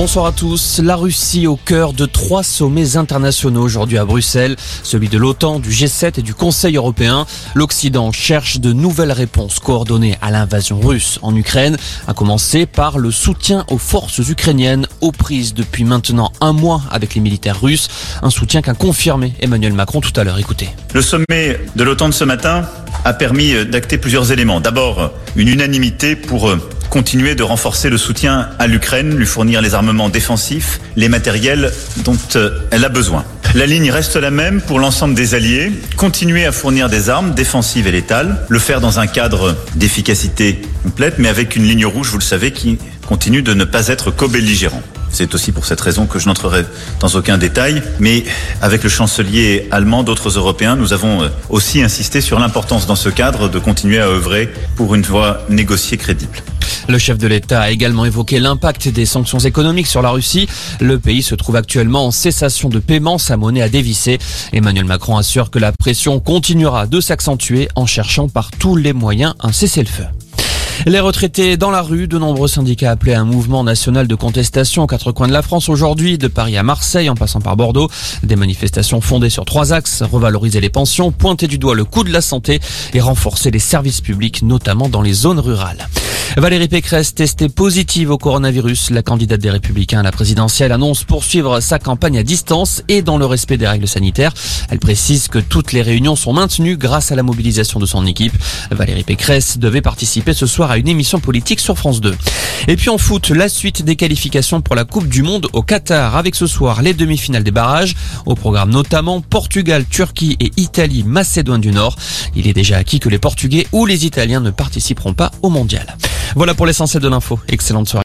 Bonsoir à tous. La Russie au cœur de trois sommets internationaux aujourd'hui à Bruxelles, celui de l'OTAN, du G7 et du Conseil européen. L'Occident cherche de nouvelles réponses coordonnées à l'invasion russe en Ukraine, à commencer par le soutien aux forces ukrainiennes aux prises depuis maintenant un mois avec les militaires russes, un soutien qu'a confirmé Emmanuel Macron tout à l'heure. Écoutez. Le sommet de l'OTAN de ce matin a permis d'acter plusieurs éléments. D'abord, une unanimité pour continuer de renforcer le soutien à l'Ukraine, lui fournir les armements défensifs, les matériels dont elle a besoin. La ligne reste la même pour l'ensemble des alliés, continuer à fournir des armes défensives et létales, le faire dans un cadre d'efficacité complète, mais avec une ligne rouge, vous le savez, qui continue de ne pas être co-belligérant. C'est aussi pour cette raison que je n'entrerai dans aucun détail, mais avec le chancelier allemand, d'autres Européens, nous avons aussi insisté sur l'importance dans ce cadre de continuer à œuvrer pour une voie négociée crédible. Le chef de l'État a également évoqué l'impact des sanctions économiques sur la Russie. Le pays se trouve actuellement en cessation de paiement, sa monnaie a dévissé. Emmanuel Macron assure que la pression continuera de s'accentuer en cherchant par tous les moyens un cessez-le-feu. Les retraités dans la rue, de nombreux syndicats appelaient un mouvement national de contestation aux quatre coins de la France aujourd'hui, de Paris à Marseille en passant par Bordeaux. Des manifestations fondées sur trois axes, revaloriser les pensions, pointer du doigt le coût de la santé et renforcer les services publics, notamment dans les zones rurales. Valérie Pécresse, testée positive au coronavirus, la candidate des Républicains à la présidentielle annonce poursuivre sa campagne à distance et dans le respect des règles sanitaires. Elle précise que toutes les réunions sont maintenues grâce à la mobilisation de son équipe. Valérie Pécresse devait participer ce soir à une émission politique sur France 2. Et puis en foot, la suite des qualifications pour la Coupe du Monde au Qatar avec ce soir les demi-finales des barrages. Au programme notamment Portugal, Turquie et Italie, Macédoine du Nord. Il est déjà acquis que les Portugais ou les Italiens ne participeront pas au mondial. Voilà pour l'essentiel de l'info. Excellente soirée.